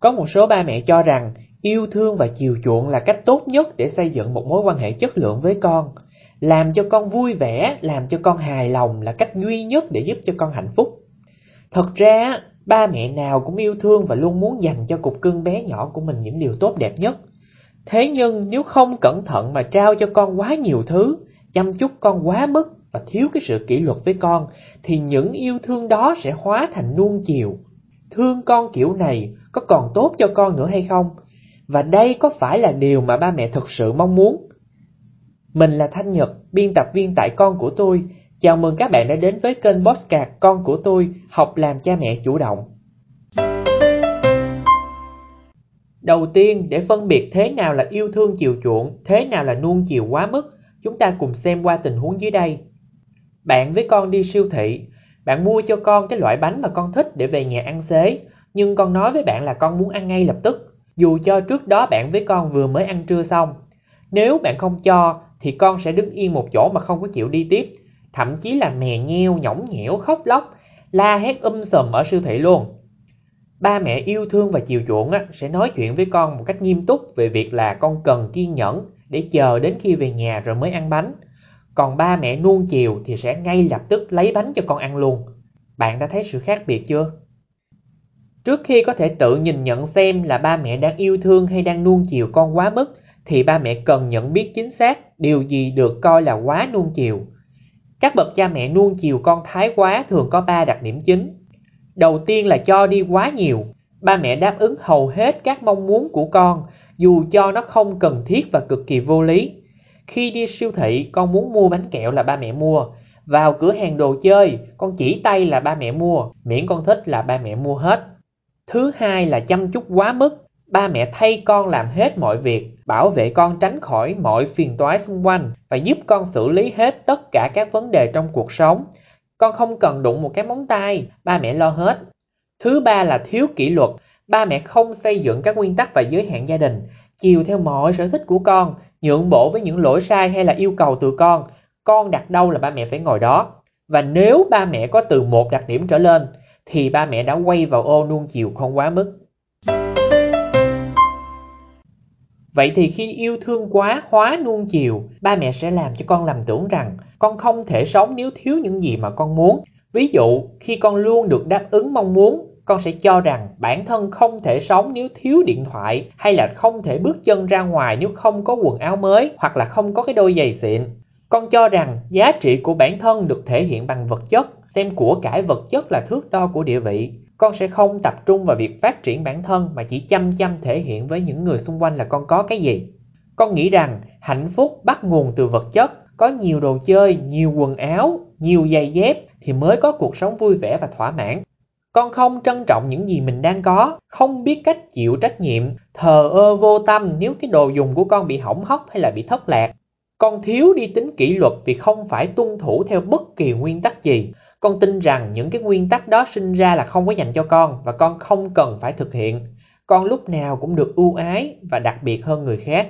Có một số ba mẹ cho rằng yêu thương và chiều chuộng là cách tốt nhất để xây dựng một mối quan hệ chất lượng với con. Làm cho con vui vẻ, làm cho con hài lòng là cách duy nhất để giúp cho con hạnh phúc. Thật ra, ba mẹ nào cũng yêu thương và luôn muốn dành cho cục cưng bé nhỏ của mình những điều tốt đẹp nhất. Thế nhưng nếu không cẩn thận mà trao cho con quá nhiều thứ, chăm chút con quá mức và thiếu cái sự kỷ luật với con, thì những yêu thương đó sẽ hóa thành nuông chiều. Thương con kiểu này có còn tốt cho con nữa hay không? Và đây có phải là điều mà ba mẹ thực sự mong muốn? Mình là Thanh Nhật, biên tập viên tại con của tôi. Chào mừng các bạn đã đến với kênh Postcard Con của tôi, học làm cha mẹ chủ động. Đầu tiên, để phân biệt thế nào là yêu thương chiều chuộng, thế nào là nuông chiều quá mức, chúng ta cùng xem qua tình huống dưới đây. Bạn với con đi siêu thị, bạn mua cho con cái loại bánh mà con thích để về nhà ăn xế, nhưng con nói với bạn là con muốn ăn ngay lập tức, dù cho trước đó bạn với con vừa mới ăn trưa xong. Nếu bạn không cho, thì con sẽ đứng yên một chỗ mà không có chịu đi tiếp, thậm chí là mè nheo, nhõng nhẽo, khóc lóc, la hét um sùm ở siêu thị luôn. Ba mẹ yêu thương và chiều chuộng á, sẽ nói chuyện với con một cách nghiêm túc về việc là con cần kiên nhẫn để chờ đến khi về nhà rồi mới ăn bánh. Còn ba mẹ nuông chiều thì sẽ ngay lập tức lấy bánh cho con ăn luôn. Bạn đã thấy sự khác biệt chưa? Trước khi có thể tự nhìn nhận xem là ba mẹ đang yêu thương hay đang nuông chiều con quá mức, thì ba mẹ cần nhận biết chính xác điều gì được coi là quá nuông chiều. Các bậc cha mẹ nuông chiều con thái quá thường có 3 đặc điểm chính. Đầu tiên là cho đi quá nhiều. Ba mẹ đáp ứng hầu hết các mong muốn của con, dù cho nó không cần thiết và cực kỳ vô lý. Khi đi siêu thị, con muốn mua bánh kẹo là ba mẹ mua. Vào cửa hàng đồ chơi, con chỉ tay là ba mẹ mua, miễn con thích là ba mẹ mua hết. Thứ hai là chăm chút quá mức. Ba mẹ thay con làm hết mọi việc, bảo vệ con tránh khỏi mọi phiền toái xung quanh và giúp con xử lý hết tất cả các vấn đề trong cuộc sống. Con không cần đụng một cái móng tay, ba mẹ lo hết. Thứ ba là thiếu kỷ luật. Ba mẹ không xây dựng các nguyên tắc và giới hạn gia đình, chiều theo mọi sở thích của con, nhượng bộ với những lỗi sai hay là yêu cầu từ con. Con đặt đâu là ba mẹ phải ngồi đó. Và nếu ba mẹ có từ một đặc điểm trở lên, thì ba mẹ đã quay vào ô nuông chiều không quá mức. Vậy thì khi yêu thương quá hóa nuông chiều, ba mẹ sẽ làm cho con lầm tưởng rằng con không thể sống nếu thiếu những gì mà con muốn. Ví dụ, khi con luôn được đáp ứng mong muốn, con sẽ cho rằng bản thân không thể sống nếu thiếu điện thoại hay là không thể bước chân ra ngoài nếu không có quần áo mới hoặc là không có cái đôi giày xịn. Con cho rằng giá trị của bản thân được thể hiện bằng vật chất, xem của cải vật chất là thước đo của địa vị. Con sẽ không tập trung vào việc phát triển bản thân mà chỉ chăm chăm thể hiện với những người xung quanh là con có cái gì. Con nghĩ rằng hạnh phúc bắt nguồn từ vật chất, có nhiều đồ chơi, nhiều quần áo, nhiều giày dép thì mới có cuộc sống vui vẻ và thỏa mãn. Con không trân trọng những gì mình đang có, không biết cách chịu trách nhiệm, thờ ơ vô tâm nếu cái đồ dùng của con bị hỏng hóc hay là bị thất lạc. Con thiếu đi tính kỷ luật vì không phải tuân thủ theo bất kỳ nguyên tắc gì. Con tin rằng những cái nguyên tắc đó sinh ra là không có dành cho con và con không cần phải thực hiện. Con lúc nào cũng được ưu ái và đặc biệt hơn người khác.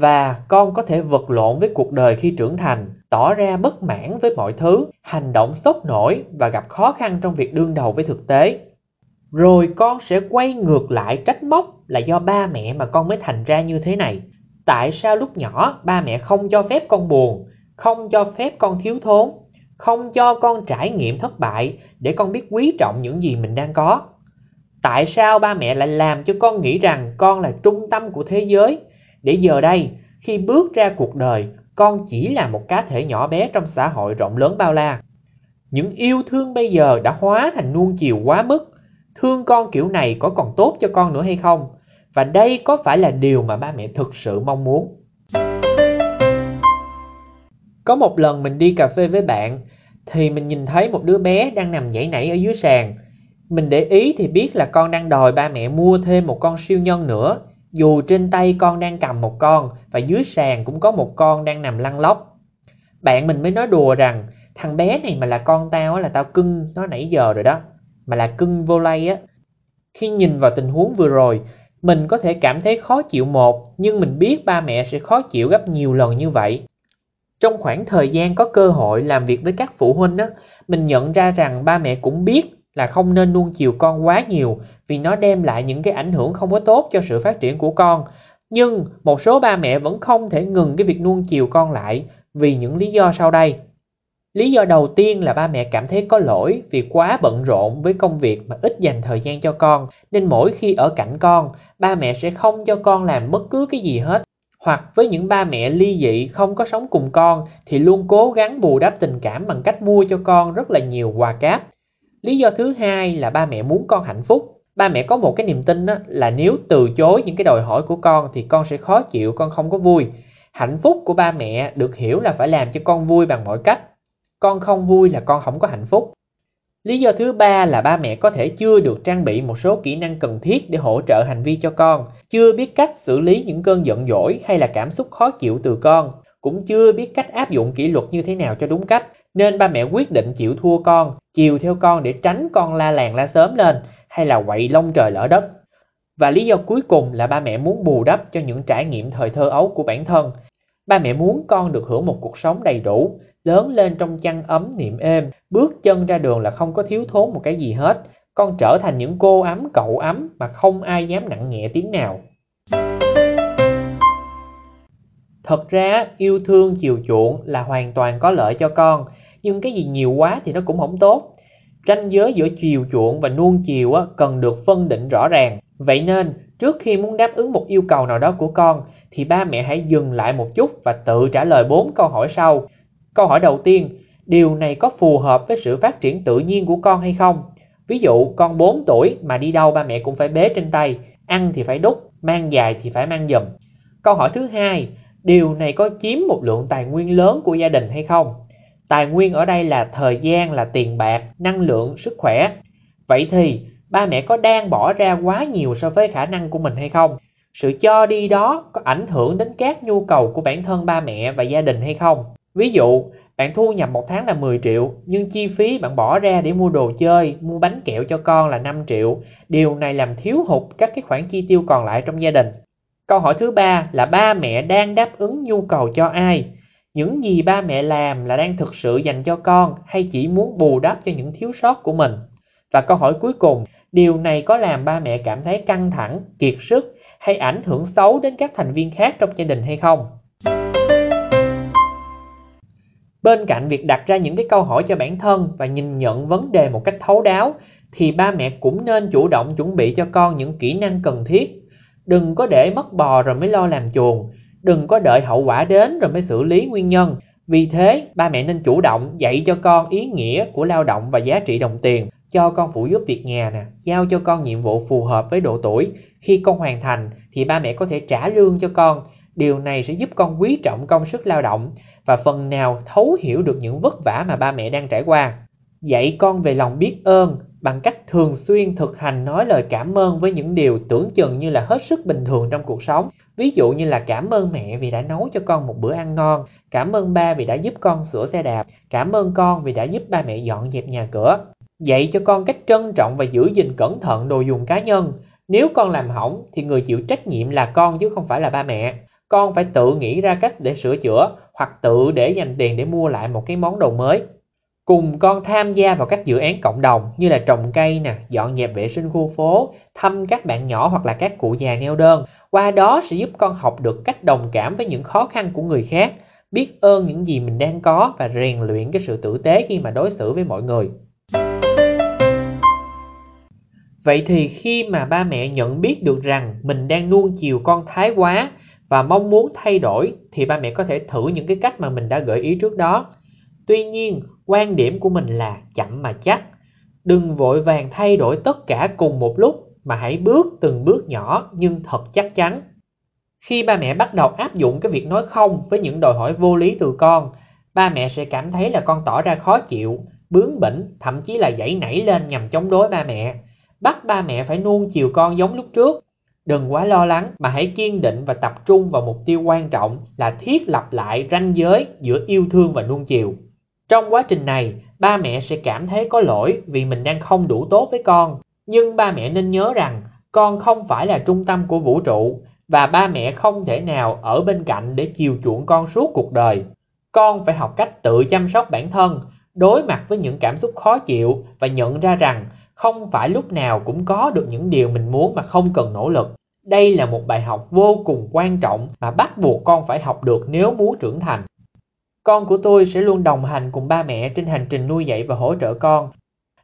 Và con có thể vật lộn với cuộc đời khi trưởng thành, tỏ ra bất mãn với mọi thứ, hành động sốc nổi và gặp khó khăn trong việc đương đầu với thực tế. Rồi con sẽ quay ngược lại trách móc là do ba mẹ mà con mới thành ra như thế này. Tại sao lúc nhỏ ba mẹ không cho phép con buồn, không cho phép con thiếu thốn, không cho con trải nghiệm thất bại để con biết quý trọng những gì mình đang có? Tại sao ba mẹ lại làm cho con nghĩ rằng con là trung tâm của thế giới, để giờ đây, khi bước ra cuộc đời, con chỉ là một cá thể nhỏ bé trong xã hội rộng lớn bao la. Những yêu thương bây giờ đã hóa thành nuông chiều quá mức. Thương con kiểu này có còn tốt cho con nữa hay không? Và đây có phải là điều mà ba mẹ thực sự mong muốn? Có một lần mình đi cà phê với bạn, thì mình nhìn thấy một đứa bé đang nằm nhảy nảy ở dưới sàn. Mình để ý thì biết là con đang đòi ba mẹ mua thêm một con siêu nhân nữa dù trên tay con đang cầm một con và dưới sàn cũng có một con đang nằm lăn lóc. Bạn mình mới nói đùa rằng thằng bé này mà là con tao là tao cưng nó nãy giờ rồi đó. Mà là cưng vô lay á. Khi nhìn vào tình huống vừa rồi, mình có thể cảm thấy khó chịu một, nhưng mình biết ba mẹ sẽ khó chịu gấp nhiều lần như vậy. Trong khoảng thời gian có cơ hội làm việc với các phụ huynh á, mình nhận ra rằng ba mẹ cũng biết là không nên nuông chiều con quá nhiều vì nó đem lại những cái ảnh hưởng không có tốt cho sự phát triển của con. Nhưng một số ba mẹ vẫn không thể ngừng cái việc nuông chiều con lại vì những lý do sau đây. Lý do đầu tiên là ba mẹ cảm thấy có lỗi vì quá bận rộn với công việc mà ít dành thời gian cho con, nên mỗi khi ở cạnh con, ba mẹ sẽ không cho con làm bất cứ cái gì hết. Hoặc với những ba mẹ ly dị không có sống cùng con thì luôn cố gắng bù đắp tình cảm bằng cách mua cho con rất là nhiều quà cáp. Lý do thứ hai là ba mẹ muốn con hạnh phúc. Ba mẹ có một cái niềm tin đó, là nếu từ chối những cái đòi hỏi của con thì con sẽ khó chịu, con không có vui. Hạnh phúc của ba mẹ được hiểu là phải làm cho con vui bằng mọi cách con không vui là con không có hạnh phúc. Lý do thứ ba là ba mẹ có thể chưa được trang bị một số kỹ năng cần thiết để hỗ trợ hành vi cho con, chưa biết cách xử lý những cơn giận dỗi hay là cảm xúc khó chịu từ con, cũng chưa biết cách áp dụng kỷ luật như thế nào cho đúng cách, nên ba mẹ quyết định chịu thua con, chiều theo con để tránh con la làng la sớm lên hay là quậy lông trời lỡ đất. Và lý do cuối cùng là ba mẹ muốn bù đắp cho những trải nghiệm thời thơ ấu của bản thân. Ba mẹ muốn con được hưởng một cuộc sống đầy đủ, lớn lên trong chăn ấm niệm êm, bước chân ra đường là không có thiếu thốn một cái gì hết. Con trở thành những cô ấm cậu ấm mà không ai dám nặng nhẹ tiếng nào. Thật ra yêu thương chiều chuộng là hoàn toàn có lợi cho con, nhưng cái gì nhiều quá thì nó cũng không tốt. Ranh giới giữa chiều chuộng và nuông chiều cần được phân định rõ ràng. Vậy nên, trước khi muốn đáp ứng một yêu cầu nào đó của con, thì ba mẹ hãy dừng lại một chút và tự trả lời bốn câu hỏi sau. Câu hỏi đầu tiên, điều này có phù hợp với sự phát triển tự nhiên của con hay không? Ví dụ con 4 tuổi mà đi đâu ba mẹ cũng phải bế trên tay, ăn thì phải đút, mang dài thì phải mang giùm Câu hỏi thứ hai, điều này có chiếm một lượng tài nguyên lớn của gia đình hay không? Tài nguyên ở đây là thời gian, là tiền bạc, năng lượng, sức khỏe. Vậy thì ba mẹ có đang bỏ ra quá nhiều so với khả năng của mình hay không? Sự cho đi đó có ảnh hưởng đến các nhu cầu của bản thân ba mẹ và gia đình hay không? Ví dụ, bạn thu nhập một tháng là 10 triệu, nhưng chi phí bạn bỏ ra để mua đồ chơi, mua bánh kẹo cho con là 5 triệu. Điều này làm thiếu hụt các cái khoản chi tiêu còn lại trong gia đình. Câu hỏi thứ ba là ba mẹ đang đáp ứng nhu cầu cho ai? Những gì ba mẹ làm là đang thực sự dành cho con hay chỉ muốn bù đắp cho những thiếu sót của mình? Và câu hỏi cuối cùng, điều này có làm ba mẹ cảm thấy căng thẳng, kiệt sức hay ảnh hưởng xấu đến các thành viên khác trong gia đình hay không? Bên cạnh việc đặt ra những cái câu hỏi cho bản thân và nhìn nhận vấn đề một cách thấu đáo thì ba mẹ cũng nên chủ động chuẩn bị cho con những kỹ năng cần thiết. Đừng có để mất bò rồi mới lo làm chuồng, đừng có đợi hậu quả đến rồi mới xử lý nguyên nhân. Vì thế, ba mẹ nên chủ động dạy cho con ý nghĩa của lao động và giá trị đồng tiền, cho con phụ giúp việc nhà nè, giao cho con nhiệm vụ phù hợp với độ tuổi. Khi con hoàn thành thì ba mẹ có thể trả lương cho con. Điều này sẽ giúp con quý trọng công sức lao động và phần nào thấu hiểu được những vất vả mà ba mẹ đang trải qua. Dạy con về lòng biết ơn bằng cách thường xuyên thực hành nói lời cảm ơn với những điều tưởng chừng như là hết sức bình thường trong cuộc sống. Ví dụ như là cảm ơn mẹ vì đã nấu cho con một bữa ăn ngon, cảm ơn ba vì đã giúp con sửa xe đạp, cảm ơn con vì đã giúp ba mẹ dọn dẹp nhà cửa. Dạy cho con cách trân trọng và giữ gìn cẩn thận đồ dùng cá nhân. Nếu con làm hỏng thì người chịu trách nhiệm là con chứ không phải là ba mẹ con phải tự nghĩ ra cách để sửa chữa hoặc tự để dành tiền để mua lại một cái món đồ mới. Cùng con tham gia vào các dự án cộng đồng như là trồng cây nè, dọn dẹp vệ sinh khu phố, thăm các bạn nhỏ hoặc là các cụ già neo đơn. Qua đó sẽ giúp con học được cách đồng cảm với những khó khăn của người khác, biết ơn những gì mình đang có và rèn luyện cái sự tử tế khi mà đối xử với mọi người. Vậy thì khi mà ba mẹ nhận biết được rằng mình đang nuông chiều con thái quá và mong muốn thay đổi thì ba mẹ có thể thử những cái cách mà mình đã gợi ý trước đó. Tuy nhiên, quan điểm của mình là chậm mà chắc. Đừng vội vàng thay đổi tất cả cùng một lúc mà hãy bước từng bước nhỏ nhưng thật chắc chắn. Khi ba mẹ bắt đầu áp dụng cái việc nói không với những đòi hỏi vô lý từ con, ba mẹ sẽ cảm thấy là con tỏ ra khó chịu, bướng bỉnh, thậm chí là dãy nảy lên nhằm chống đối ba mẹ. Bắt ba mẹ phải nuông chiều con giống lúc trước Đừng quá lo lắng mà hãy kiên định và tập trung vào mục tiêu quan trọng là thiết lập lại ranh giới giữa yêu thương và nuông chiều. Trong quá trình này, ba mẹ sẽ cảm thấy có lỗi vì mình đang không đủ tốt với con. Nhưng ba mẹ nên nhớ rằng con không phải là trung tâm của vũ trụ và ba mẹ không thể nào ở bên cạnh để chiều chuộng con suốt cuộc đời. Con phải học cách tự chăm sóc bản thân, đối mặt với những cảm xúc khó chịu và nhận ra rằng Không phải lúc nào cũng có được những điều mình muốn mà không cần nỗ lực. Đây là một bài học vô cùng quan trọng mà bắt buộc con phải học được nếu muốn trưởng thành. Con của tôi sẽ luôn đồng hành cùng ba mẹ trên hành trình nuôi dạy và hỗ trợ con.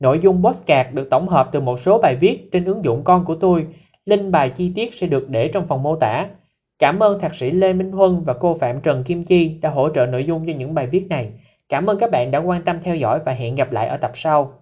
Nội dung postcard được tổng hợp từ một số bài viết trên ứng dụng con của tôi. Link bài chi tiết sẽ được để trong phần mô tả. Cảm ơn Thạc sĩ Lê Minh Huân và cô Phạm Trần Kim Chi đã hỗ trợ nội dung cho những bài viết này. Cảm ơn các bạn đã quan tâm theo dõi và hẹn gặp lại ở tập sau.